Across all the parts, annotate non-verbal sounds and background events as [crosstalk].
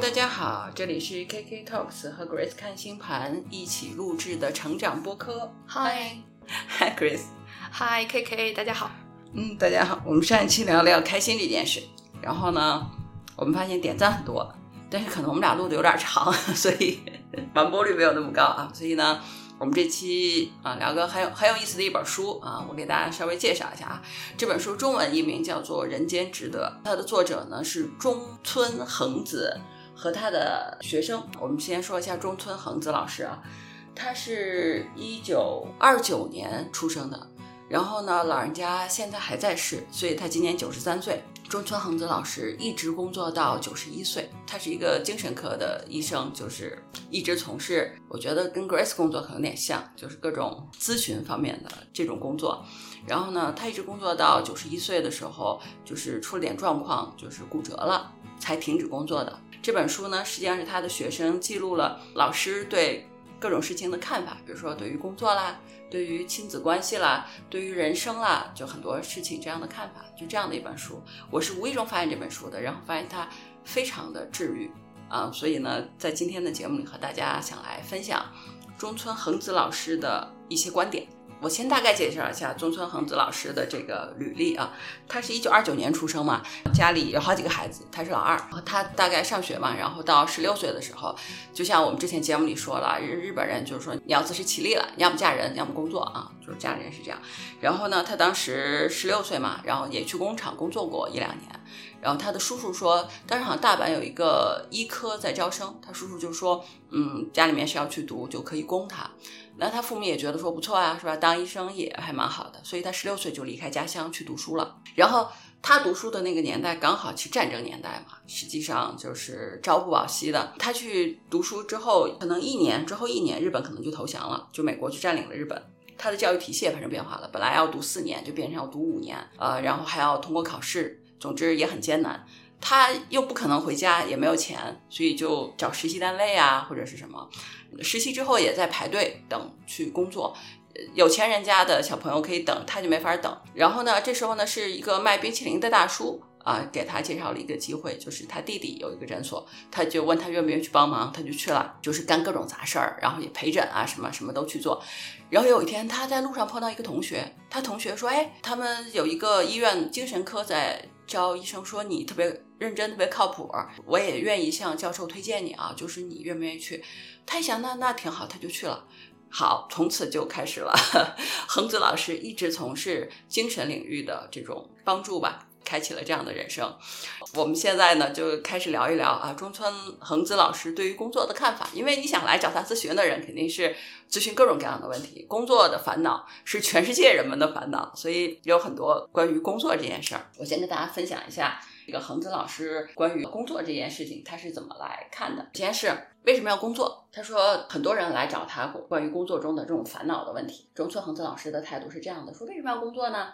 大家好，这里是 KK Talks 和 Grace 看星盘一起录制的成长播客。嗨，[laughs] Hi Grace，嗨 KK，大家好。嗯，大家好。我们上一期聊聊开心这件事，然后呢，我们发现点赞很多，但是可能我们俩录的有点长，[laughs] 所以完播率没有那么高啊。所以呢，我们这期啊聊个很有很有意思的一本书啊，我给大家稍微介绍一下啊。这本书中文译名叫做《人间值得》，它的作者呢是中村恒子和他的学生。我们先说一下中村恒子老师啊，他是一九二九年出生的。然后呢，老人家现在还在世，所以他今年九十三岁。中村恒子老师一直工作到九十一岁，他是一个精神科的医生，就是一直从事，我觉得跟 Grace 工作可能有点像，就是各种咨询方面的这种工作。然后呢，他一直工作到九十一岁的时候，就是出了点状况，就是骨折了，才停止工作的。这本书呢，实际上是他的学生记录了老师对各种事情的看法，比如说对于工作啦。对于亲子关系啦，对于人生啦，就很多事情这样的看法，就这样的一本书，我是无意中发现这本书的，然后发现它非常的治愈啊，所以呢，在今天的节目里和大家想来分享中村恒子老师的一些观点。我先大概介绍一下中村恒子老师的这个履历啊，他是一九二九年出生嘛，家里有好几个孩子，他是老二，他大概上学嘛，然后到十六岁的时候，就像我们之前节目里说了，日本人就是说你要自食其力了，你要么嫁人，要么工作啊，就是家里人是这样。然后呢，他当时十六岁嘛，然后也去工厂工作过一两年，然后他的叔叔说，当时好像大阪有一个医科在招生，他叔叔就说，嗯，家里面是要去读，就可以供他。那他父母也觉得说不错啊，是吧？当医生也还蛮好的，所以他十六岁就离开家乡去读书了。然后他读书的那个年代刚好是战争年代嘛，实际上就是朝不保夕的。他去读书之后，可能一年之后一年，日本可能就投降了，就美国就占领了日本。他的教育体系也发生变化了，本来要读四年，就变成要读五年，呃，然后还要通过考试，总之也很艰难。他又不可能回家，也没有钱，所以就找实习单位啊，或者是什么。实习之后也在排队等去工作，有钱人家的小朋友可以等，他就没法等。然后呢，这时候呢是一个卖冰淇淋的大叔啊，给他介绍了一个机会，就是他弟弟有一个诊所，他就问他愿不愿意去帮忙，他就去了，就是干各种杂事儿，然后也陪诊啊，什么什么都去做。然后有一天他在路上碰到一个同学，他同学说：“哎，他们有一个医院精神科在招医生，说你特别认真，特别靠谱，我也愿意向教授推荐你啊，就是你愿不愿意去？”他一想，那那挺好，他就去了。好，从此就开始了。[laughs] 恒子老师一直从事精神领域的这种帮助吧，开启了这样的人生。我们现在呢，就开始聊一聊啊，中村恒子老师对于工作的看法。因为你想来找他咨询的人，肯定是咨询各种各样的问题。工作的烦恼是全世界人们的烦恼，所以有很多关于工作这件事儿。我先跟大家分享一下。这个恒子老师关于工作这件事情，他是怎么来看的？首先是为什么要工作？他说很多人来找他关于工作中的这种烦恼的问题。中村恒子老师的态度是这样的：说为什么要工作呢？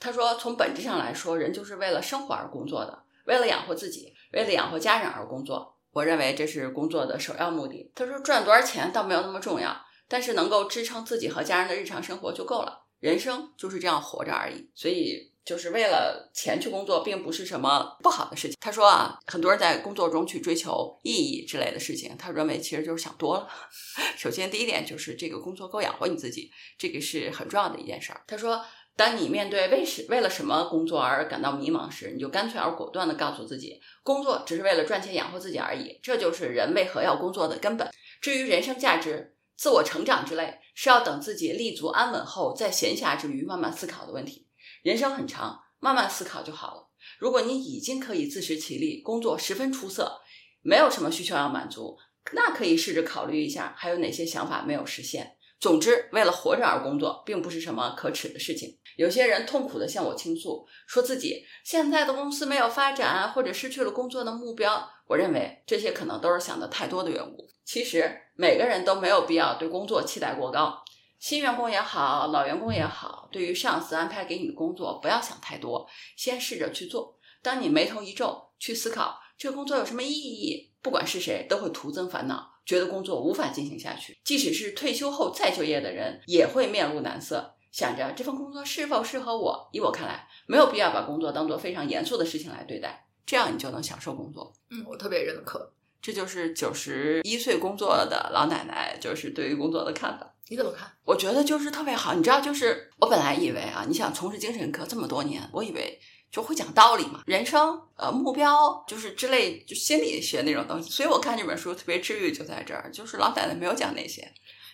他说从本质上来说，人就是为了生活而工作的，为了养活自己，为了养活家人而工作。我认为这是工作的首要目的。他说赚多少钱倒没有那么重要，但是能够支撑自己和家人的日常生活就够了。人生就是这样活着而已。所以。就是为了钱去工作，并不是什么不好的事情。他说啊，很多人在工作中去追求意义之类的事情，他认为其实就是想多了。[laughs] 首先，第一点就是这个工作够养活你自己，这个是很重要的一件事儿。他说，当你面对为什为了什么工作而感到迷茫时，你就干脆而果断地告诉自己，工作只是为了赚钱养活自己而已。这就是人为何要工作的根本。至于人生价值、自我成长之类，是要等自己立足安稳后，在闲暇之余慢慢思考的问题。人生很长，慢慢思考就好了。如果你已经可以自食其力，工作十分出色，没有什么需求要满足，那可以试着考虑一下，还有哪些想法没有实现。总之，为了活着而工作，并不是什么可耻的事情。有些人痛苦地向我倾诉，说自己现在的公司没有发展，或者失去了工作的目标。我认为这些可能都是想的太多的缘故。其实，每个人都没有必要对工作期待过高。新员工也好，老员工也好，对于上司安排给你的工作，不要想太多，先试着去做。当你眉头一皱，去思考这个工作有什么意义，不管是谁，都会徒增烦恼，觉得工作无法进行下去。即使是退休后再就业的人，也会面露难色，想着这份工作是否适合我。以我看来，没有必要把工作当做非常严肃的事情来对待，这样你就能享受工作。嗯，我特别认可。这就是九十一岁工作的老奶奶，就是对于工作的看法。你怎么看？我觉得就是特别好，你知道，就是我本来以为啊，你想从事精神科这么多年，我以为就会讲道理嘛，人生呃目标就是之类，就心理学那种东西。所以我看这本书特别治愈，就在这儿，就是老奶奶没有讲那些。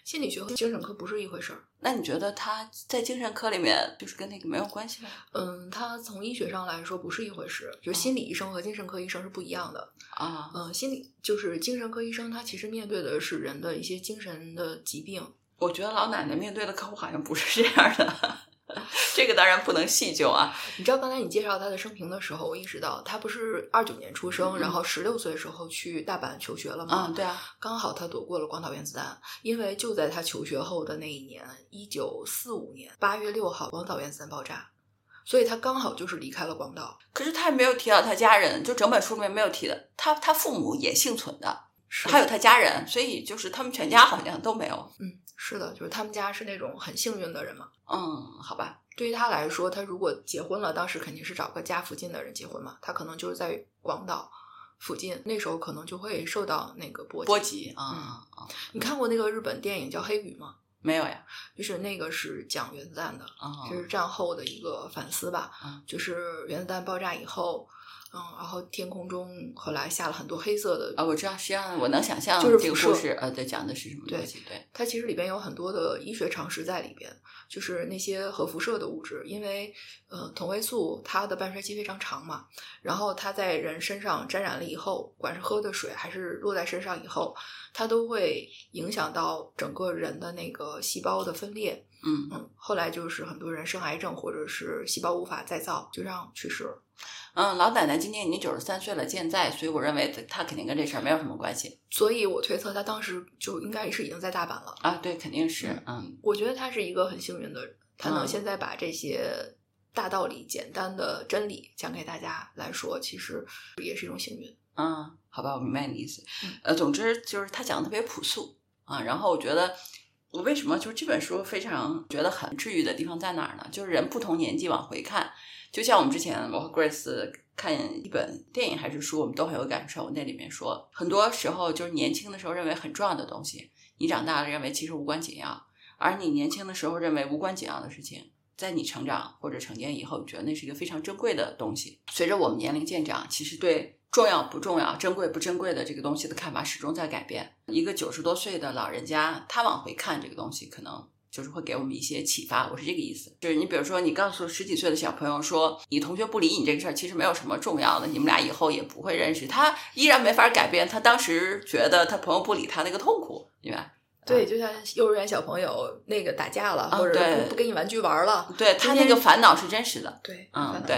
心理学和精神科不是一回事儿。那你觉得他在精神科里面就是跟那个没有关系吗？嗯，他从医学上来说不是一回事，就是心理医生和精神科医生是不一样的啊。嗯，心理就是精神科医生，他其实面对的是人的一些精神的疾病。我觉得老奶奶面对的客户好像不是这样的，[laughs] 这个当然不能细究啊。[laughs] 你知道刚才你介绍他的生平的时候，我意识到他不是二九年出生，然后十六岁时候去大阪求学了吗？嗯，对啊，刚好他躲过了广岛原子弹，因为就在他求学后的那一年，一九四五年八月六号，广岛原子弹爆炸，所以他刚好就是离开了广岛。可是他也没有提到他家人，就整本书里面没有提的，他他父母也幸存的，还有他家人，所以就是他们全家好像都没有。嗯。是的，就是他们家是那种很幸运的人嘛。嗯，好吧。对于他来说，他如果结婚了，当时肯定是找个家附近的人结婚嘛。他可能就是在广岛附近，那时候可能就会受到那个波波及啊啊！你看过那个日本电影叫《黑雨》吗？没有呀。就是那个是讲原子弹的，就是战后的一个反思吧。就是原子弹爆炸以后。嗯，然后天空中后来下了很多黑色的啊，我知道，实际上我能想象就是这个故事，呃，对，讲的是什么东西？对，它其实里边有很多的医学常识在里边，就是那些核辐射的物质，因为呃，同位素它的半衰期非常长嘛，然后它在人身上沾染了以后，管是喝的水还是落在身上以后，它都会影响到整个人的那个细胞的分裂。嗯嗯，后来就是很多人生癌症，或者是细胞无法再造，就这样去世了。嗯，老奶奶今年已经九十三岁了，健在，所以我认为她肯定跟这事儿没有什么关系。所以我推测她当时就应该是已经在大阪了啊，对，肯定是。嗯，我觉得她是一个很幸运的人，她能现在把这些大道理、简单的真理讲给大家来说，其实也是一种幸运。嗯，好吧，我明白你的意思。呃，总之就是他讲的特别朴素啊，然后我觉得我为什么就是这本书非常觉得很治愈的地方在哪儿呢？就是人不同年纪往回看。就像我们之前我和 Grace 看一本电影还是书，我们都很有感受。那里面说，很多时候就是年轻的时候认为很重要的东西，你长大了认为其实无关紧要；而你年轻的时候认为无关紧要的事情，在你成长或者成年以后，你觉得那是一个非常珍贵的东西。随着我们年龄渐长，其实对重要不重要、珍贵不珍贵的这个东西的看法始终在改变。一个九十多岁的老人家，他往回看这个东西，可能。就是会给我们一些启发，我是这个意思。就是你比如说，你告诉十几岁的小朋友说，你同学不理你这个事儿，其实没有什么重要的，你们俩以后也不会认识。他依然没法改变他当时觉得他朋友不理他那个痛苦，对吧？对，就像幼儿园小朋友那个打架了，或者不不给你玩具玩了，对他那个烦恼是真实的。对，嗯，对，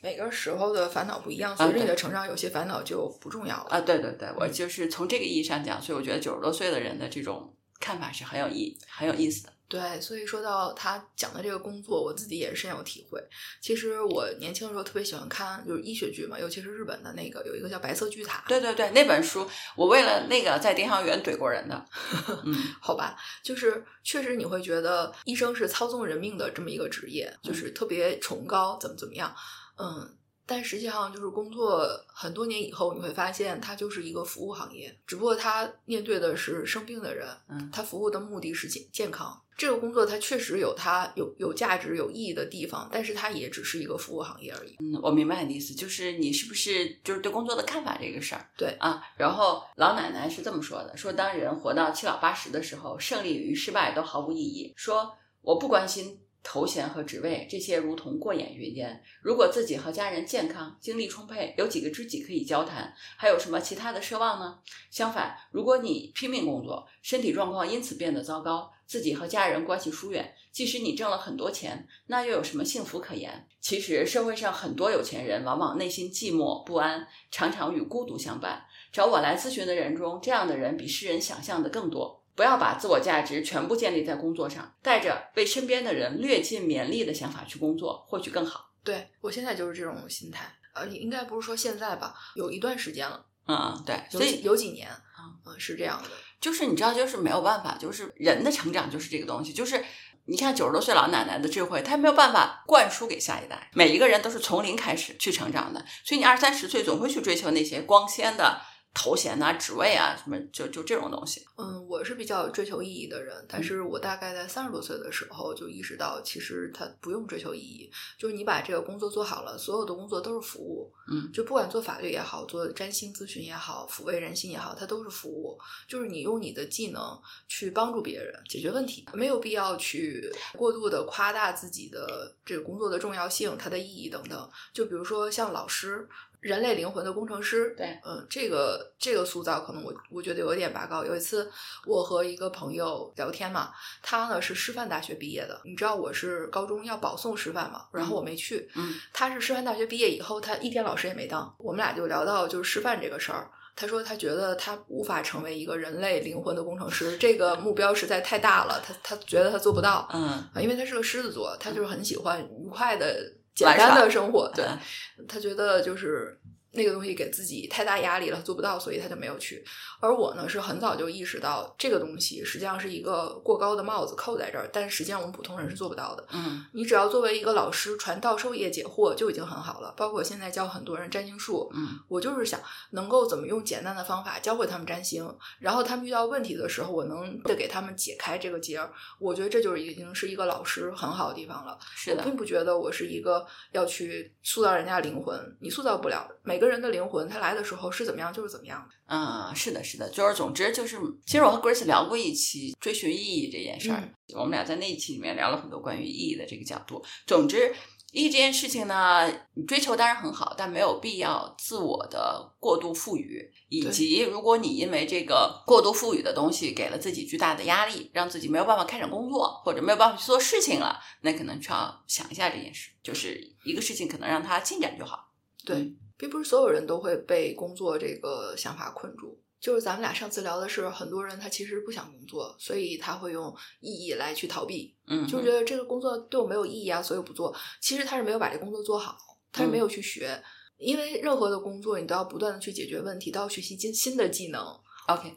每个时候的烦恼不一样，随着你的成长，有些烦恼就不重要了。啊，对对对，我就是从这个意义上讲，所以我觉得九十多岁的人的这种看法是很有意很有意思的。对，所以说到他讲的这个工作，我自己也深有体会。其实我年轻的时候特别喜欢看就是医学剧嘛，尤其是日本的那个有一个叫《白色巨塔》。对对对，那本书我为了那个在电航员怼过人的。[laughs] 嗯，好吧，就是确实你会觉得医生是操纵人命的这么一个职业，就是特别崇高，怎么怎么样，嗯。但实际上，就是工作很多年以后，你会发现它就是一个服务行业，只不过它面对的是生病的人，嗯，它服务的目的是健健康。这个工作它确实有它有有价值、有意义的地方，但是它也只是一个服务行业而已。嗯，我明白你的意思，就是你是不是就是对工作的看法这个事儿？对啊。然后老奶奶是这么说的：说当人活到七老八十的时候，胜利与失败都毫无意义。说我不关心。头衔和职位，这些如同过眼云烟。如果自己和家人健康、精力充沛，有几个知己可以交谈，还有什么其他的奢望呢？相反，如果你拼命工作，身体状况因此变得糟糕，自己和家人关系疏远，即使你挣了很多钱，那又有什么幸福可言？其实，社会上很多有钱人往往内心寂寞不安，常常与孤独相伴。找我来咨询的人中，这样的人比世人想象的更多。不要把自我价值全部建立在工作上，带着为身边的人略尽绵力的想法去工作，或许更好。对我现在就是这种心态，呃，应该不是说现在吧，有一段时间了。嗯，对，所以有几年，嗯，是这样的。就是你知道，就是没有办法，就是人的成长就是这个东西。就是你看九十多岁老奶奶的智慧，她没有办法灌输给下一代。每一个人都是从零开始去成长的，所以你二三十岁总会去追求那些光鲜的。头衔啊、职位啊，什么就就这种东西。嗯，我是比较追求意义的人，嗯但是我大概在三十多岁的时候就意识到，其实他不用追求意义，就是你把这个工作做好了，所有的工作都是服务。嗯，就不管做法律也好，做占星咨询也好，抚慰人心也好，它都是服务。就是你用你的技能去帮助别人解决问题，没有必要去过度的夸大自己的这个工作的重要性、它的意义等等。就比如说像老师。人类灵魂的工程师，对，嗯，这个这个塑造可能我我觉得有点拔高。有一次我和一个朋友聊天嘛，他呢是师范大学毕业的，你知道我是高中要保送师范嘛，然后我没去，嗯，他是师范大学毕业以后，他一天老师也没当，我们俩就聊到就是师范这个事儿。他说他觉得他无法成为一个人类灵魂的工程师，这个目标实在太大了，他他觉得他做不到，嗯，啊，因为他是个狮子座，他就是很喜欢愉快的、简单的生活，对嗯。他觉得就是那个东西给自己太大压力了，做不到，所以他就没有去。而我呢，是很早就意识到这个东西实际上是一个过高的帽子扣在这儿，但实际上我们普通人是做不到的。嗯你只要作为一个老师传道授业解惑就已经很好了。包括现在教很多人占星术，嗯我就是想能够怎么用简单的方法教会他们占星，然后他们遇到问题的时候，我能给他们解开这个结儿。我觉得这就是已经是一个老师很好的地方了。是的我，并不觉得我是一个要去塑造人家灵魂，你塑造不了。每个人的灵魂，他来的时候是怎么样就是怎么样的。嗯，是的，是的，就是总之就是，其实我和 Grace 聊过一期追寻意义这件事儿，嗯我们俩在那一期里面聊了很多关于意义的这个角度。总之，意义这件事情呢，你追求当然很好，但没有必要自我的过度赋予，以及如果你因为这个过度赋予的东西给了自己巨大的压力，让自己没有办法开展工作，或者没有办法去做事情了，那可能就要想一下这件事，就是一个事情可能让它进展就好。对，嗯并不是所有人都会被工作这个想法困住。就是咱们俩上次聊的是，很多人他其实不想工作，所以他会用意义来去逃避，嗯，就觉得这个工作对我没有意义啊，所以我不做。其实他是没有把这工作做好，他是没有去学，因为任何的工作你都要不断的去解决问题，都要学习新新的技能。OK，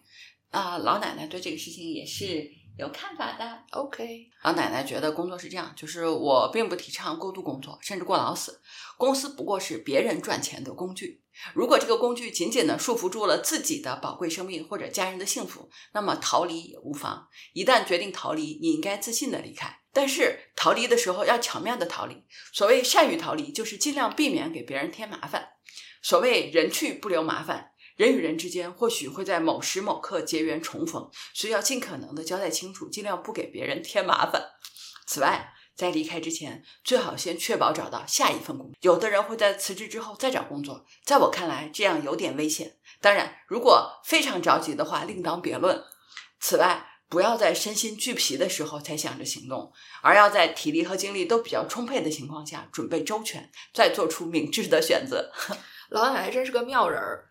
啊、老奶奶对这个事情也是有看法的。OK，老奶奶觉得工作是这样，就是我并不提倡过度工作，甚至过劳死。公司不过是别人赚钱的工具。如果这个工具紧紧的束缚住了自己的宝贵生命或者家人的幸福，那么逃离也无妨。一旦决定逃离，你应该自信的离开。但是逃离的时候要巧妙的逃离。所谓善于逃离，就是尽量避免给别人添麻烦。所谓人去不留麻烦。人与人之间或许会在某时某刻结缘重逢，所以要尽可能的交代清楚，尽量不给别人添麻烦。此外，在离开之前，最好先确保找到下一份工作。有的人会在辞职之后再找工作，在我看来，这样有点危险。当然，如果非常着急的话，另当别论。此外，不要在身心俱疲的时候才想着行动，而要在体力和精力都比较充沛的情况下准备周全，再做出明智的选择。[laughs] 老奶奶真是个妙人儿。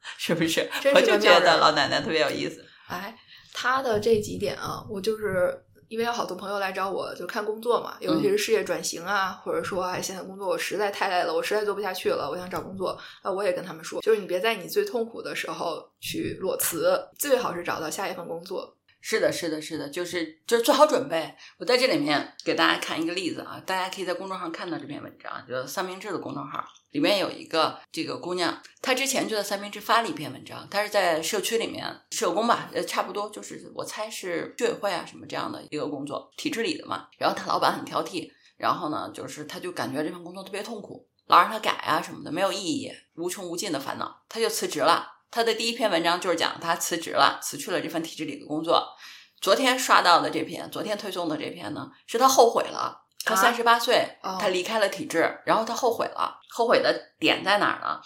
[laughs] 是不是？是我就觉得老奶奶特别有意思。哎，她的这几点啊，我就是因为有好多朋友来找我，就看工作嘛，尤其是事业转型啊，或者说哎，现在工作我实在太累了，我实在做不下去了，我想找工作。那，我也跟他们说，就是你别在你最痛苦的时候去裸辞，最好是找到下一份工作。是的，是的，是的，就是就是做好准备。我在这里面给大家看一个例子啊，大家可以在公众号看到这篇文章，就三明治的公众号里面有一个这个姑娘，她之前就在三明治发了一篇文章，她是在社区里面社工吧，呃，差不多就是我猜是居委会啊什么这样的一个工作，体制里的嘛。然后她老板很挑剔，然后呢，就是她就感觉这份工作特别痛苦，老让她改啊什么的，没有意义，无穷无尽的烦恼，她就辞职了。她的第一篇文章就是讲他辞职了，辞去了这份体制里的工作。昨天刷到的这篇，昨天推送的这篇呢，是他后悔了。她啊三十八岁，哦她离开了体制，然后他后悔了。后悔的点在哪儿呢？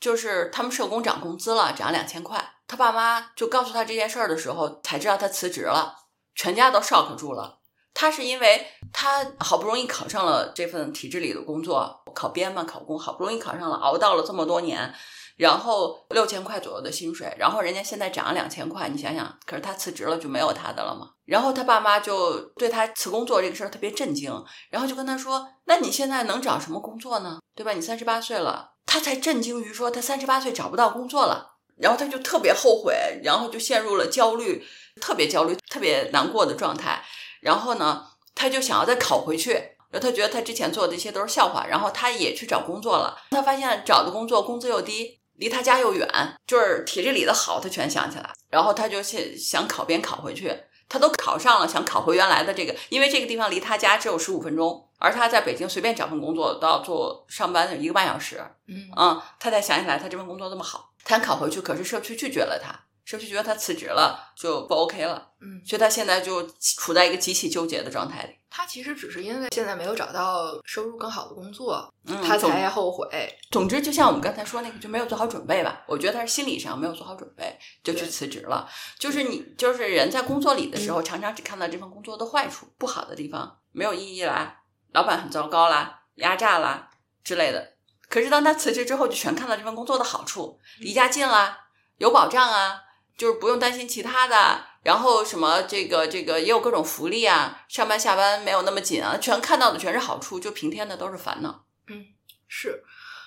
就是他们社工涨工资了，涨两千块。他爸妈就告诉他这件事儿的时候，才知道他辞职了，全家都 shock 住了。他是因为他好不容易考上了这份体制里的工作，考编嘛，考公，好不容易考上了，熬到了这么多年，然后六千块左右的薪水，然后人家现在涨了两千块，你想想，可是他辞职了就没有他的了吗？然后他爸妈就对他辞工作这个事儿特别震惊，然后就跟他说：“那你现在能找什么工作呢？对吧？你三十八岁了。”他才震惊于说他三十八岁找不到工作了，然后他就特别后悔，然后就陷入了焦虑，特别焦虑、特别难过的状态。然后呢，他就想要再考回去。然后他觉得他之前做的这些都是笑话，然后他也去找工作了。他发现找的工作工资又低，离他家又远，就是体制里的好他全想起来，然后他就想想考编考回去，他都考上了，想考回原来的这个，因为这个地方离他家只有十五分钟，而他在北京随便找份工作都要做上班一个半小时，嗯。嗯，他才想起来他这份工作这么好，他想考回去，可是社区拒绝了他，社区觉得他辞职了就不 OK 了，嗯，所以他现在就处在一个极其纠结的状态里，他其实只是因为现在没有找到收入更好的工作，嗯，他才后悔。总之，就像我们刚才说那个，就没有做好准备吧？我觉得他是心理上没有做好准备，就去辞职了。就是你，就是人在工作里的时候，常常只看到这份工作的坏处、不好的地方，没有意义啦，老板很糟糕啦，压榨啦之类的。可是当他辞职之后，就全看到这份工作的好处，离家近啦，有保障啊，就是不用担心其他的，然后什么这个这个也有各种福利啊，上班下班没有那么紧啊，全看到的全是好处，就平添的都是烦恼。嗯是，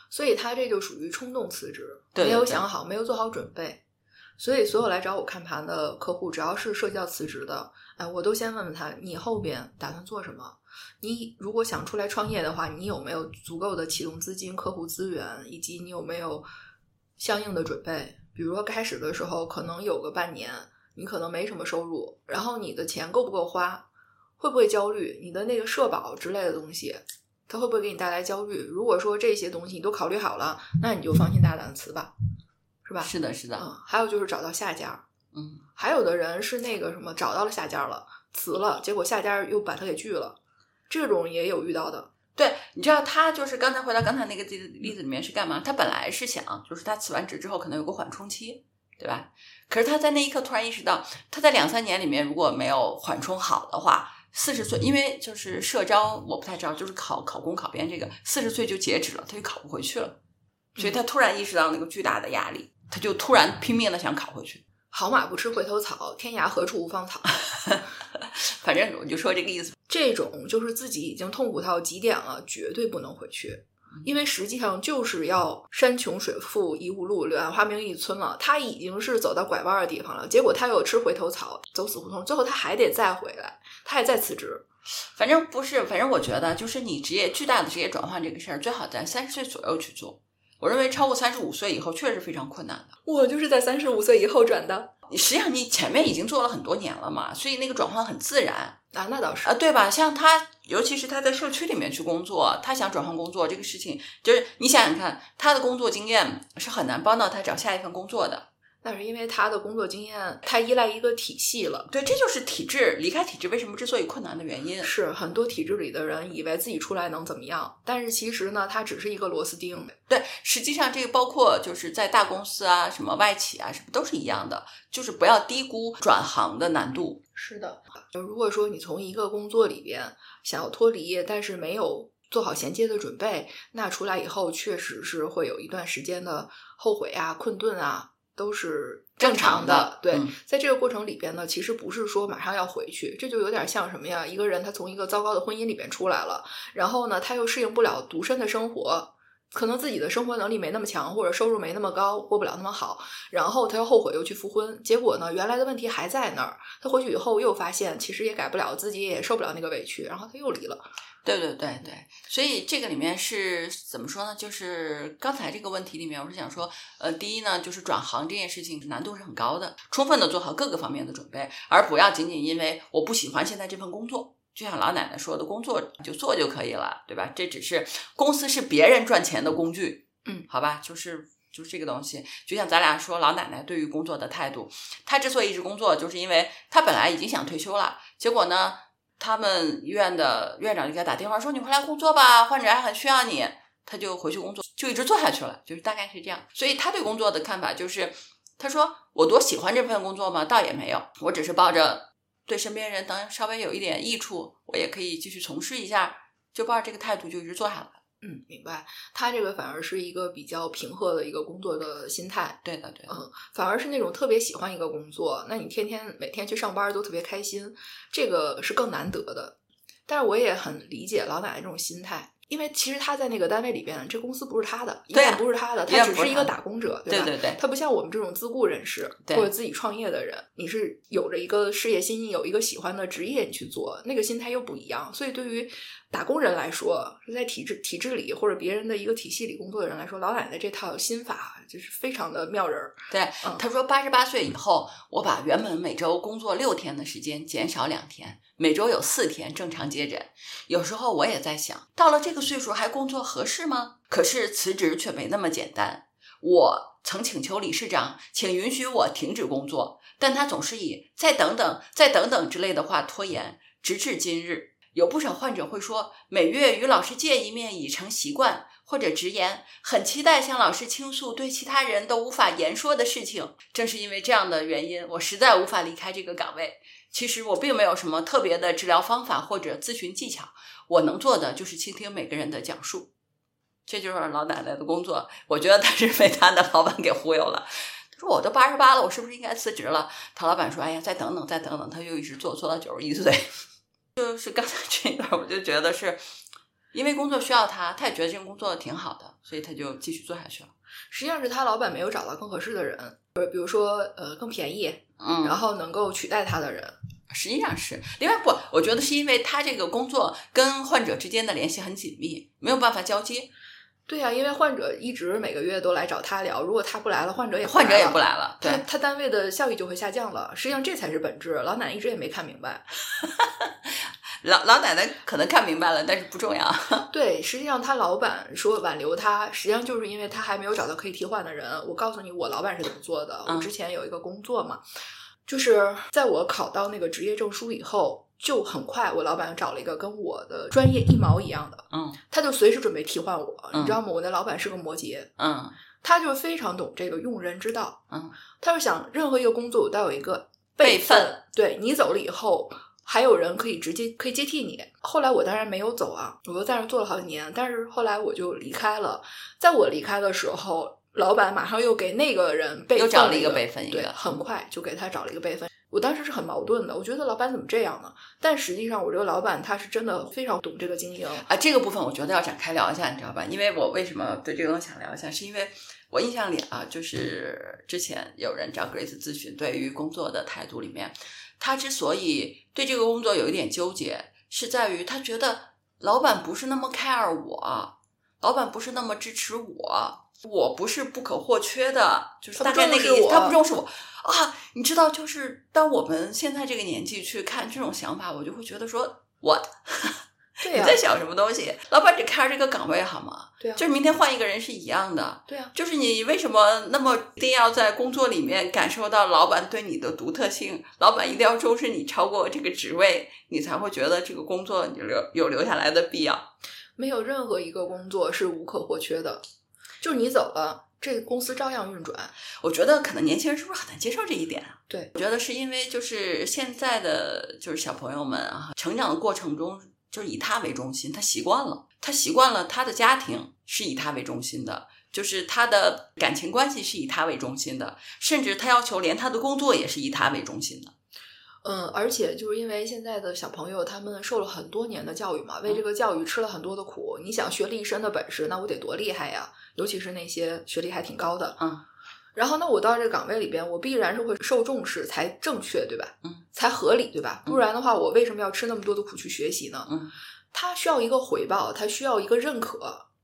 所以他这就属于冲动辞职，对对对没有想好，没有做好准备。所以，所有来找我看盘的客户，只要是涉及到辞职的，哎，我都先问问他，你后边打算做什么？你如果想出来创业的话，你有没有足够的启动资金、客户资源，以及你有没有相应的准备？比如说开始的时候，可能有个半年，你可能没什么收入，然后你的钱够不够花？会不会焦虑？你的那个社保之类的东西，它会不会给你带来焦虑？如果说这些东西你都考虑好了，那你就放心大胆的辞吧，是吧？是的，是的，嗯，还有就是找到下家，嗯。还有的人是那个什么找到了下家了，辞了，结果下家又把他给拒了，这种也有遇到的。对，你知道他就是刚才回到刚才那个例子例子里面是干嘛？他本来是想，就是他辞完职之后可能有个缓冲期，对吧？可是他在那一刻突然意识到，他在两三年里面如果没有缓冲好的话，四十岁，因为就是社招我不太知道，就是考考公考编这个四十岁就截止了，他就考不回去了，所以他突然意识到那个巨大的压力，他就突然拼命的想考回去。好马不吃回头草，天涯何处无芳草。[laughs] [laughs] 反正我就说这个意思。这种就是自己已经痛苦到极点了，绝对不能回去，因为实际上就是要山穷水复疑无路，柳暗花明一村了。他已经是走到拐弯的地方了，结果他又吃回头草，走死胡同，最后他还得再回来，他还再辞职。反正不是，反正我觉得就是你职业巨大的职业转换这个事儿，最好在三十岁左右去做。我认为超过三十五岁以后确实非常困难的。我就是在三十五岁以后转的你实际上你前面已经做了很多年了嘛，所以那个转换很自然啊，那倒是啊，对吧？像他，尤其是他在社区里面去工作，他想转换工作这个事情，就是你想想看，他的工作经验是很难帮到他找下一份工作的。那是因为他的工作经验太依赖一个体系了。对，这就是体制离开体制为什么之所以困难的原因。是很多体制里的人以为自己出来能怎么样，但是其实呢，他只是一个螺丝钉。对，实际上这个包括就是在大公司啊、什么外企啊，什么都是一样的，就是不要低估转行的难度。是的，就如果说你从一个工作里边想要脱离，但是没有做好衔接的准备，那出来以后确实是会有一段时间的后悔啊、困顿啊。都是正常的，对，嗯、在这个过程里边呢，其实不是说马上要回去，这就有点像什么呀？一个人他从一个糟糕的婚姻里边出来了，然后呢，他又适应不了独身的生活，可能自己的生活能力没那么强，或者收入没那么高，过不了那么好，然后他又后悔又去复婚，结果呢，原来的问题还在那儿，他回去以后又发现其实也改不了，自己也受不了那个委屈，然后他又离了。对对对对，所以这个里面是怎么说呢？就是刚才这个问题里面，我是想说，呃，第一呢，就是转行这件事情难度是很高的，充分的做好各个方面的准备，而不要仅仅因为我不喜欢现在这份工作，就像老奶奶说的，工作就做就可以了，对吧？这只是公司是别人赚钱的工具，嗯，好吧，就是。就是这个东西，就像咱俩说老奶奶对于工作的态度，她之所以一直工作，就是因为她本来已经想退休了，结果呢，他们医院的院长就给他打电话说：“你回来工作吧，患者还很需要你。”他就回去工作，就一直做下去了，就是大概是这样。所以他对工作的看法就是，他说：“我多喜欢这份工作吗？倒也没有，我只是抱着对身边人能稍微有一点益处，我也可以继续从事一下，就抱着这个态度就一直做下来。”嗯，明白。他这个反而是一个比较平和的一个工作的心态。对的，对的。嗯，反而是那种特别喜欢一个工作，那你天天每天去上班都特别开心，这个是更难得的。但是我也很理解老奶奶这种心态，因为其实他在那个单位里边，这公司不是他的，一对啊不是他的，他只是一个打工者，吧？对对对他不像我们这种自雇人士对或者自己创业的人，你是有着一个事业心，有一个喜欢的职业你去做，那个心态又不一样。所以对于打工人来说，是在体制体制里或者别人的一个体系里工作的人来说，老奶奶这套心法就是非常的妙人儿。对嗯，他说八十八岁以后，我把原本每周工作六天的时间减少两天，每周有四天正常接诊。有时候我也在想，到了这个岁数还工作合适吗？可是辞职却没那么简单。我曾请求理事长，请允许我停止工作，但他总是以“再等等，再等等”之类的话拖延，直至今日。有不少患者会说，每月与老师见一面已成习惯，或者直言很期待向老师倾诉对其他人都无法言说的事情。正是因为这样的原因，我实在无法离开这个岗位。其实我并没有什么特别的治疗方法或者咨询技巧，我能做的就是倾听每个人的讲述。这就是老奶奶的工作。我觉得她是被她的老板给忽悠了。她说：“我都八十八了，我是不是应该辞职了？”她老板说：“哎呀，再等等，再等等。”她就一直做，做到九十一岁。[laughs] 就是刚才这一段，我就觉得是因为工作需要他，他也觉得这个工作挺好的，所以他就继续做下去了。实际上是他老板没有找到更合适的人，呃，比如说呃更便宜，嗯，然后能够取代他的人。实际上是，另外不，我觉得是因为他这个工作跟患者之间的联系很紧密，没有办法交接，对呀、因为患者一直每个月都来找他聊，如果他不来了，患者也患者也不来了。对他，他单位的效益就会下降了。实际上这才是本质，老奶奶一直也没看明白。[laughs] 老老奶奶可能看明白了，但是不重要。对，实际上他老板说挽留他，实际上就是因为他还没有找到可以替换的人。我告诉你，我老板是怎么做的。嗯我之前有一个工作嘛，就是在我考到那个职业证书以后，就很快我老板找了一个跟我的专业一毛一样的，嗯他就随时准备替换我。嗯你知道吗？我那老板是个摩羯，嗯他就非常懂这个用人之道。嗯，他就想任何一个工作我都要有一个备份，份对你走了以后。还有人可以直接可以接替你。后来我当然没有走啊，我又在那儿做了好几年。但是后来我就离开了。在我离开的时候，老板马上又给那个人备又找了一个个备份一个对，很快就给他找了一个备份。我当时是很矛盾的，我觉得老板怎么这样呢？但实际上，我这个老板他是真的非常懂这个经营。啊，这个部分我觉得要展开聊一下，你知道吧？因为我为什么对这个东西想聊一下，是因为我印象里啊，就是之前有人找 Grace 咨询，对于工作的态度里面，他之所以对这个工作有一点纠结，是在于他觉得老板不是那么 care 我，老板不是那么支持我，我不是不可或缺的，就是大概那个意思，他不重视我啊。你知道，就是当我们现在这个年纪去看这种想法，我就会觉得说，what？[laughs] 你在想什么东西？老板只看这个岗位好吗？对啊、就是明天换一个人是一样的。对啊、就是你为什么那么一定要在工作里面感受到老板对你的独特性？老板一定要重视你超过这个职位，你才会觉得这个工作你留有留下来的必要。没有任何一个工作是无可或缺的，就是你走了，这个公司照样运转。我觉得可能年轻人是不是很难接受这一点啊？对，我觉得是因为就是现在的就是小朋友们啊，成长的过程中就是以他为中心，他习惯了，他习惯了他的家庭是以他为中心的，就是他的感情关系是以他为中心的，甚至他要求连他的工作也是以他为中心的。嗯，而且就是因为现在的小朋友他们受了很多年的教育嘛，为这个教育吃了很多的苦。你想学了一身的本事，那我得多厉害呀！尤其是那些学历还挺高的，嗯。然后那，我到这个岗位里边，我必然是会受重视才正确，对吧？嗯，才合理，对吧？嗯不然的话，我为什么要吃那么多的苦去学习呢？嗯，他需要一个回报，他需要一个认可，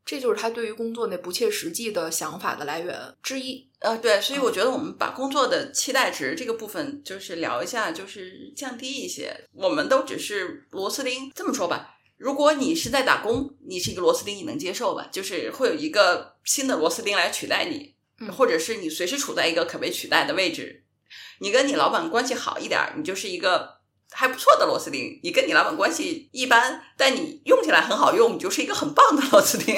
这就是他对于工作那不切实际的想法的来源之一。呃，对，所以我觉得我们把工作的期待值这个部分就是聊一下，就是降低一些。我们都只是螺丝钉，这么说吧。如果你是在打工，你是一个螺丝钉，你能接受吧？就是会有一个新的螺丝钉来取代你，嗯或者是你随时处在一个可被取代的位置。你跟你老板关系好一点儿，你就是一个还不错的螺丝钉；你跟你老板关系一般，但你用起来很好用，你就是一个很棒的螺丝钉。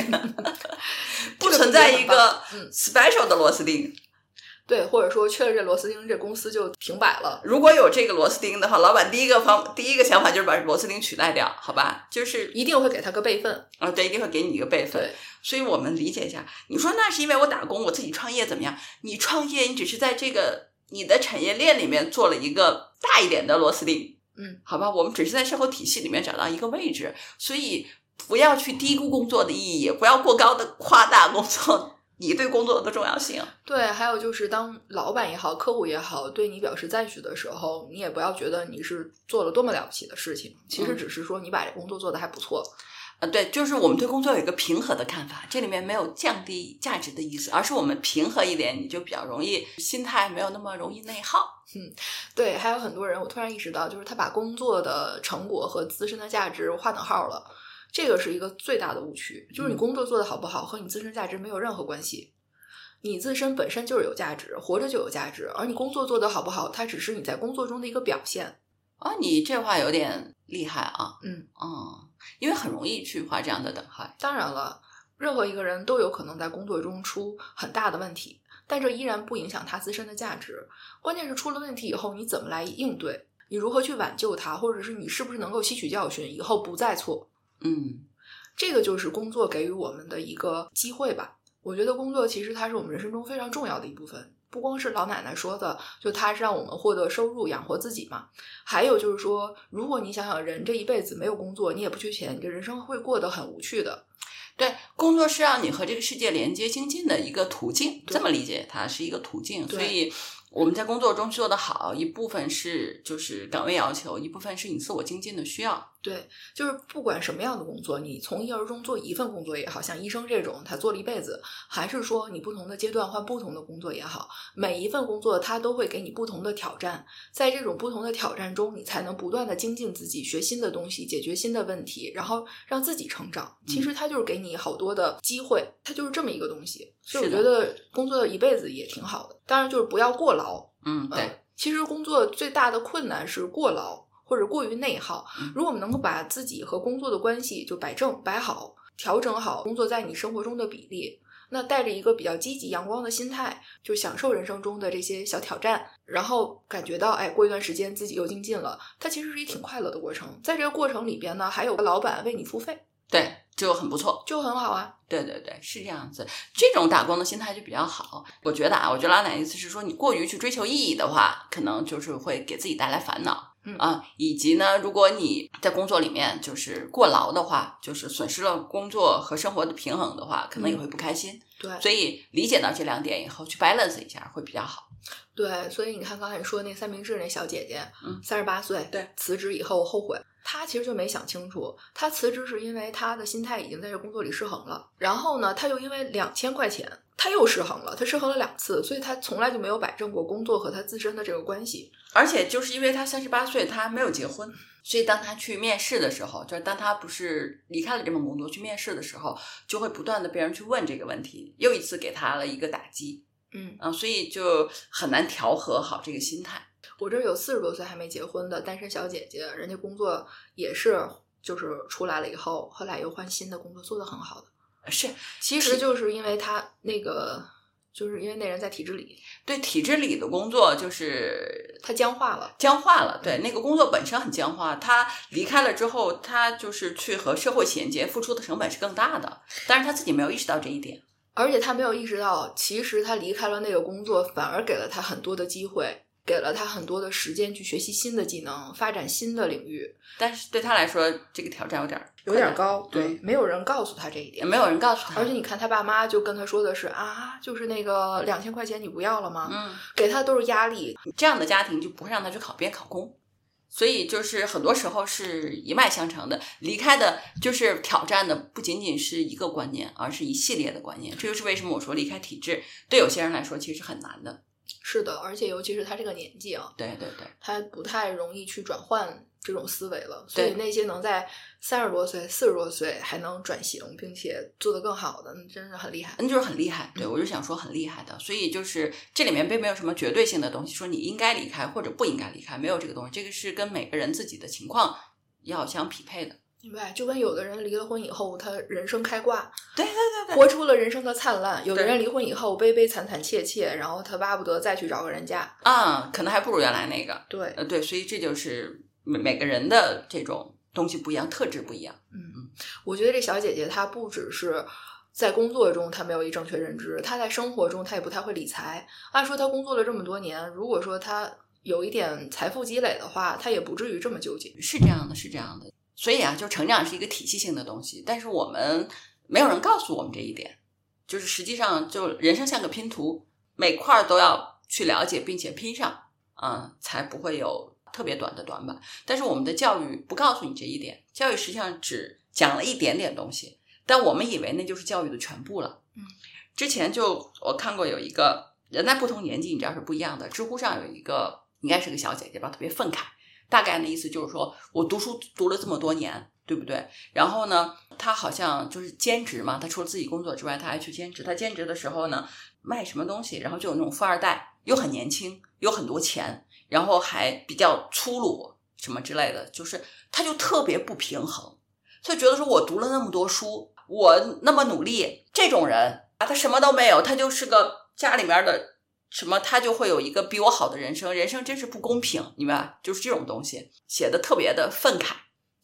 [laughs] 不存在一个嗯 special 的螺丝钉。对，或者说缺了这螺丝钉，这公司就停摆了。如果有这个螺丝钉的话，老板第一个方第一个想法就是把螺丝钉取代掉，好吧？就是一定会给他个备份。啊，对，一定会给你一个备份。对，所以我们理解一下，你说那是因为我打工，我自己创业怎么样？你创业，你只是在这个你的产业链里面做了一个大一点的螺丝钉，嗯，好吧？我们只是在社会体系里面找到一个位置，所以不要去低估工作的意义，也不要过高的夸大工作你对工作的重要性。对，还有就是当老板也好，客户也好，对你表示赞许的时候，你也不要觉得你是做了多么了不起的事情，其实嗯只是说你把这工作做得还不错。呃，对，就是我们对工作有一个平和的看法，这里面没有降低价值的意思，而是我们平和一点，你就比较容易心态没有那么容易内耗。嗯对，还有很多人，我突然意识到，就是他把工作的成果和自身的价值划等号了，这个是一个最大的误区。就是你嗯工作做得好不好和你自身价值没有任何关系，你自身本身就是有价值，活着就有价值，而你工作做得好不好，它只是你在工作中的一个表现。啊，你这话有点厉害啊。嗯嗯，因为很容易去画这样的等号。当然了，任何一个人都有可能在工作中出很大的问题，但这依然不影响他自身的价值。关键是出了问题以后，你怎么来应对？你如何去挽救它，或者是你是不是能够吸取教训，以后不再错？嗯这个就是工作给予我们的一个机会吧。我觉得工作其实它是我们人生中非常重要的一部分，不光是老奶奶说的，就它是让我们获得收入养活自己嘛。还有就是说，如果你想想人这一辈子没有工作，你也不缺钱，你这人生会过得很无趣的。对，工作是让你和这个世界连接精进的一个途径，这么理解，它是一个途径。所以我们在工作中做得好，一部分是就是岗位要求，一部分是你自我精进的需要。对，就是不管什么样的工作，你从一而终做一份工作也好，像医生这种他做了一辈子，还是说你不同的阶段换不同的工作也好，每一份工作它都会给你不同的挑战，在这种不同的挑战中，你才能不断的精进自己，学新的东西，解决新的问题，然后让自己成长。其实它就是给你好多的机会，它就是这么一个东西。所以我觉得工作一辈子也挺好的，当然就是不要过劳。嗯，对。嗯，其实工作最大的困难是过劳或者过于内耗嗯。如果我们能够把自己和工作的关系就摆正、摆好，调整好工作在你生活中的比例，那带着一个比较积极、阳光的心态，就享受人生中的这些小挑战，然后感觉到，哎，过一段时间自己又精进了，它其实是一挺快乐的过程。在这个过程里边呢，还有个老板为你付费，对，就很不错。就很好啊。对对对，是这样子。这种打工的心态就比较好。我觉得啊，我觉得老奶奶意思是说，你过于去追求意义的话，可能就是会给自己带来烦恼。嗯啊，以及呢，如果你在工作里面就是过劳的话，就是损失了工作和生活的平衡的话，可能也会不开心。对，所以理解到这两点以后，去 balance 一下会比较好。对，所以你看刚才你说那三明治那小姐姐，嗯三十八岁，对，辞职以后后悔，她其实就没想清楚，他辞职是因为他的心态已经在这工作里失衡了，然后呢，他又因为两千块钱，他又失衡了，他失衡了两次，所以他从来就没有摆正过工作和他自身的这个关系。而且就是因为他三十八岁，他没有结婚，所以当他去面试的时候，就是当他不是离开了这份工作去面试的时候，就会不断的被人去问这个问题，又一次给他了一个打击。嗯，啊，所以就很难调和好这个心态。我这儿有四十多岁还没结婚的单身小姐姐，人家工作也是就是出来了以后，后来又换新的工作，做得很好的。是，其实就是因为她那个，就是因为那人在体制里，对体制里的工作就是她僵化了。僵化了。对，那个工作本身很僵化，他离开了之后，他就是去和社会衔接，付出的成本是更大的。但是他自己没有意识到这一点。而且他没有意识到，其实他离开了那个工作，反而给了他很多的机会，给了他很多的时间去学习新的技能，发展新的领域，但是对他来说，这个挑战有点儿有点高。对对，没有人告诉他这一点。没有人告诉他。而且你看，他爸妈就跟他说的是啊，就是那个两千块钱你不要了吗？嗯，给他都是压力。这样的家庭就不会让他去考编考公，所以就是很多时候是一脉相承的。离开的就是挑战的不仅仅是一个观念，而是一系列的观念。这就是为什么我说离开体制对有些人来说其实很难的。是的，而且尤其是他这个年纪啊，对对对，他不太容易去转换这种思维了。所以那些能在三十多岁、四十多岁还能转型，并且做得更好的，那真是很厉害。那就是很厉害。对我就想说很厉害的。所以就是这里面并没有什么绝对性的东西，说你应该离开或者不应该离开，没有这个东西。这个是跟每个人自己的情况要相匹配的。明白，就跟有的人离了婚以后，他人生开挂，对对对对，活出了人生的灿烂；有的人离婚以后悲悲惨惨切切，然后他巴不得再去找个人嫁。啊，可能还不如原来那个。对，呃，对，所以这就是每每个人的这种东西不一样，特质不一样。嗯，我觉得这小姐姐她不只是在工作中她没有一正确认知，她在生活中她也不太会理财。按说她工作了这么多年，如果说她有一点财富积累的话，她也不至于这么纠结。是这样的，是这样的。所以啊，就成长是一个体系性的东西，但是我们没有人告诉我们这一点，就是实际上就人生像个拼图，每块儿都要去了解并且拼上，嗯、才不会有特别短的短板。但是我们的教育不告诉你这一点，教育实际上只讲了一点点东西，但我们以为那就是教育的全部了。嗯，之前就我看过有一个人在不同年纪，你知道是不一样的。知乎上有一个应该是个小姐姐吧，特别愤慨，大概的意思就是说我读书读了这么多年，对不对？然后呢，他好像就是兼职嘛，他除了自己工作之外，他还去兼职。他兼职的时候呢，卖什么东西，然后就有那种富二代，又很年轻，有很多钱，然后还比较粗鲁什么之类的，就是他就特别不平衡，就觉得说我读了那么多书，我那么努力，这种人啊，他什么都没有，他就是个家里面的什么，他就会有一个比我好的人生，人生真是不公平，你明白？就是这种东西写的特别的愤慨。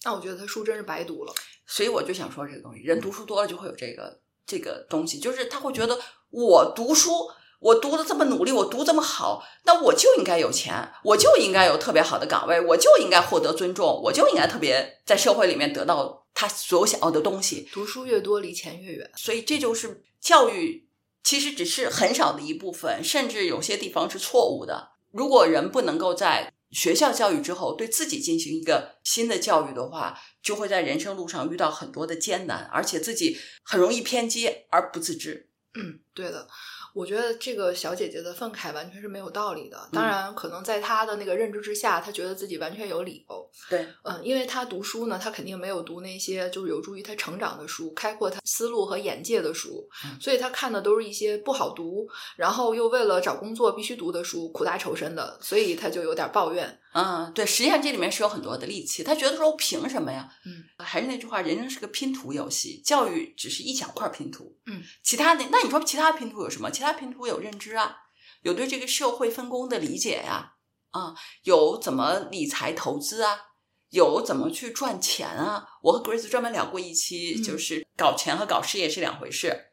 那我觉得他书真是白读了。所以我就想说这个东西，人读书多了就会有这个这个东西，就是他会觉得我读书，我读的这么努力，我读这么好，那我就应该有钱，我就应该有特别好的岗位，我就应该获得尊重，我就应该特别在社会里面得到他所有想要的东西。读书越多，离钱越远。所以这就是教育，其实只是很少的一部分，甚至有些地方是错误的。如果人不能够在学校教育之后对自己进行一个新的教育的话，就会在人生路上遇到很多的艰难，而且自己很容易偏激而不自知。嗯，对的。我觉得这个小姐姐的愤慨完全是没有道理的。嗯当然，可能在她的那个认知之下，她觉得自己完全有理由。对，嗯，因为她读书呢，她肯定没有读那些就是有助于她成长的书，开阔她思路和眼界的书，嗯所以她看的都是一些不好读，然后又为了找工作必须读的书，苦大仇深的，所以她就有点抱怨。嗯，对，实际上这里面是有很多的戾气。他觉得说，我凭什么呀？嗯，还是那句话，人生是个拼图游戏，教育只是一小块拼图。嗯，其他的，那你说其他拼图有什么？其他拼图有认知啊，有对这个社会分工的理解呀、啊，有怎么理财投资啊，有怎么去赚钱啊。我和 Grace 专门聊过一期，嗯就是搞钱和搞事业是两回事。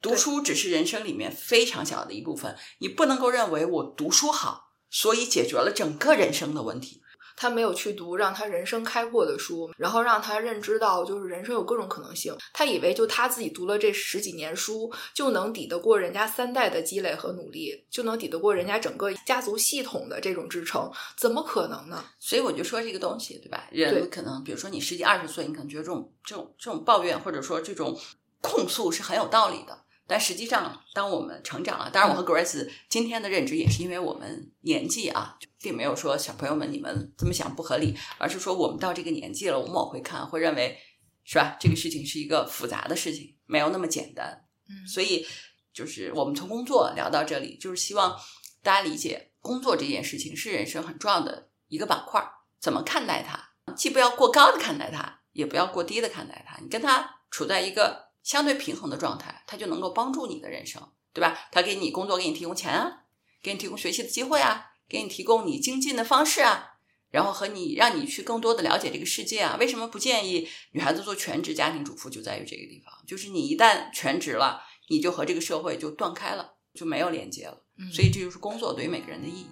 读书只是人生里面非常小的一部分，你不能够认为我读书好，所以解决了整个人生的问题。他没有去读让他人生开阔的书，然后让他认知到就是人生有各种可能性。他以为就他自己读了这十几年书，就能抵得过人家三代的积累和努力，就能抵得过人家整个家族系统的这种支撑，怎么可能呢？所以我就说这个东西，对吧？对人可能，比如说你十几二十岁，你可能觉得这种这种这种抱怨或者说这种控诉是很有道理的。但实际上，当我们成长了，当然我和 Grace 今天的认知也是因为我们年纪啊，并没有说小朋友们你们这么想不合理，而是说我们到这个年纪了，我们往回看会认为，是吧？这个事情是一个复杂的事情，没有那么简单。嗯所以就是我们从工作聊到这里，就是希望大家理解工作这件事情是人生很重要的一个板块儿，怎么看待它？既不要过高的看待它，也不要过低的看待它，你跟它处在一个相对平衡的状态，它就能够帮助你的人生，对吧？它给你工作，给你提供钱啊，给你提供学习的机会啊，给你提供你精进的方式啊。然后和你让你去更多的了解这个世界啊，为什么不建议女孩子做全职家庭主妇？就在于这个地方，就是你一旦全职了，你就和这个社会就断开了，就没有连接了。嗯所以这就是工作对于每个人的意义。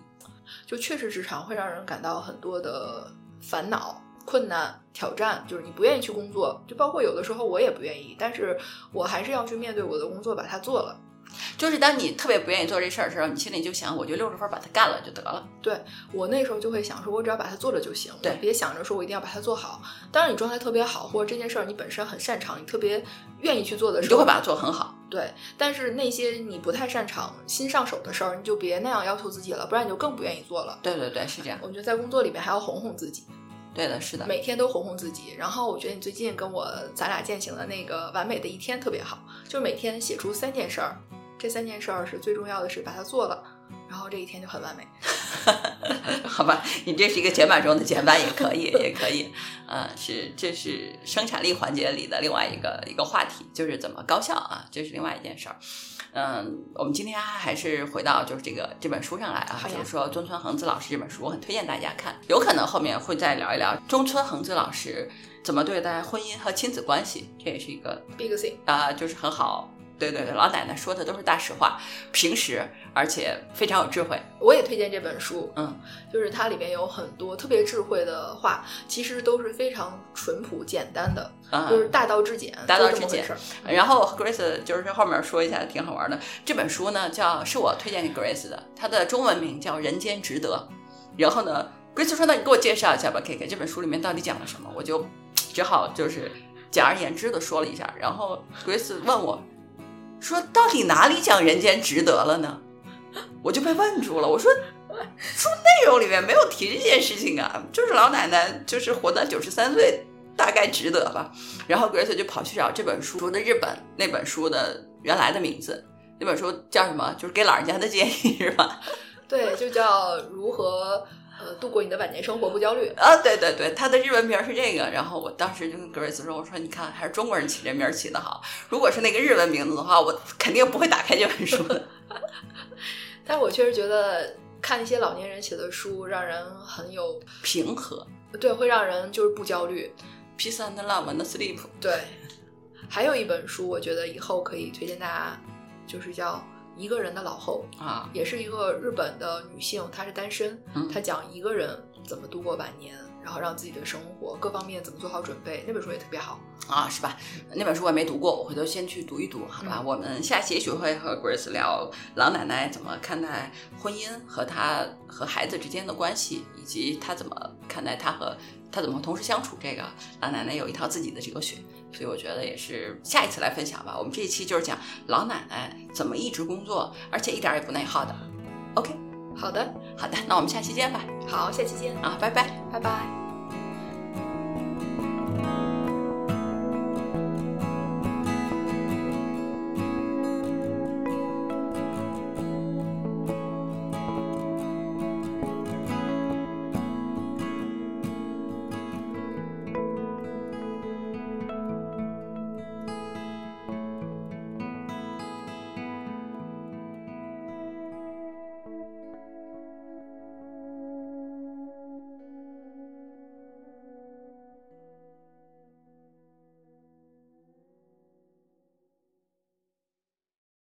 就确实职场会让人感到很多的烦恼、困难、挑战，就是你不愿意去工作，就包括有的时候我也不愿意，但是我还是要去面对我的工作，把它做了。就是当你特别不愿意做这事儿的时候，你心里就想，我就六十分把它干了就得了。对我那时候就会想说，我只要把它做了就行，对别想着说我一定要把它做好。当然，你状态特别好，或者这件事儿你本身很擅长，你特别愿意去做的时候，你就会把它做得很好。对。但是那些你不太擅长、新上手的事儿，你就别那样要求自己了，不然你就更不愿意做了。对对对，是这样。我觉得在工作里面还要哄哄自己，对的，是的。每天都哄哄自己。然后我觉得你最近跟我咱俩践行的那个完美的一天特别好，就是每天写出三件事儿，这三件事儿是最重要的是把它做了，然后这一天就很完美。[laughs] 好吧，你这是一个减版中的减版，也可以，[laughs] 也可以。嗯，是这是生产力环节里的另外一个一个话题，就是怎么高效啊，这是另外一件事儿。嗯，我们今天还是回到就是这个这本书上来啊，就是说中村恒子老师这本书，我很推荐大家看。有可能后面会再聊一聊中村恒子老师怎么对待婚姻和亲子关系，这也是一个 Big thing，啊、就是很好对对对，老奶奶说的都是大实话，平时而且非常有智慧。我也推荐这本书，嗯，就是它里面有很多特别智慧的话，其实都是非常淳朴简单的，啊、就是大道至简，大道至简。然后 Grace 就是后面说一下挺好玩的，这本书呢叫是我推荐给 Grace 的，它的中文名叫《人间值得》。然后呢，Grace 说：“那你给我介绍一下吧，K K，这本书里面到底讲了什么？”我就只好就是简而言之的说了一下。然后 Grace 问我说：“到底哪里讲人间值得了呢？”我就被问住了，我说。书内容里面没有提这件事情啊，就是老奶奶就是活到九十三岁，大概值得吧。然后 Grace 就跑去找这本书的日本那本书的原来的名字，那本书叫什么？就是给老人家的建议是吧？[laughs] 对，就叫如何呃度过你的晚年生活不焦虑。啊，对对对，他的日文名是这个。然后我当时就跟 Grace 说：“我说你看，还是中国人起这名儿起的好。如果是那个日文名字的话，我肯定不会打开这本书的。[laughs] 但我确实觉得看一些老年人写的书，让人很有平和对，会让人就是不焦虑。，peace and love and sleep。对，还有一本书，我觉得以后可以推荐大家，就是叫《一个人的老后》，啊，也是一个日本的女性，她是单身，嗯她讲一个人怎么度过晚年，然后让自己的生活各方面怎么做好准备，那本书也特别好。啊，是吧？那本书我也没读过，我回头先去读一读，好吧？嗯我们下期也许会和 Grace 聊老奶奶怎么看待婚姻和她和孩子之间的关系，以及她怎么看待她和她怎么同时相处。这个老奶奶有一套自己的哲学，所以我觉得也是下一次来分享吧。我们这一期就是讲老奶奶怎么一直工作，而且一点儿也不内耗的。OK，好的，好的，那我们下期见吧。好，下期见，啊，拜拜。拜拜。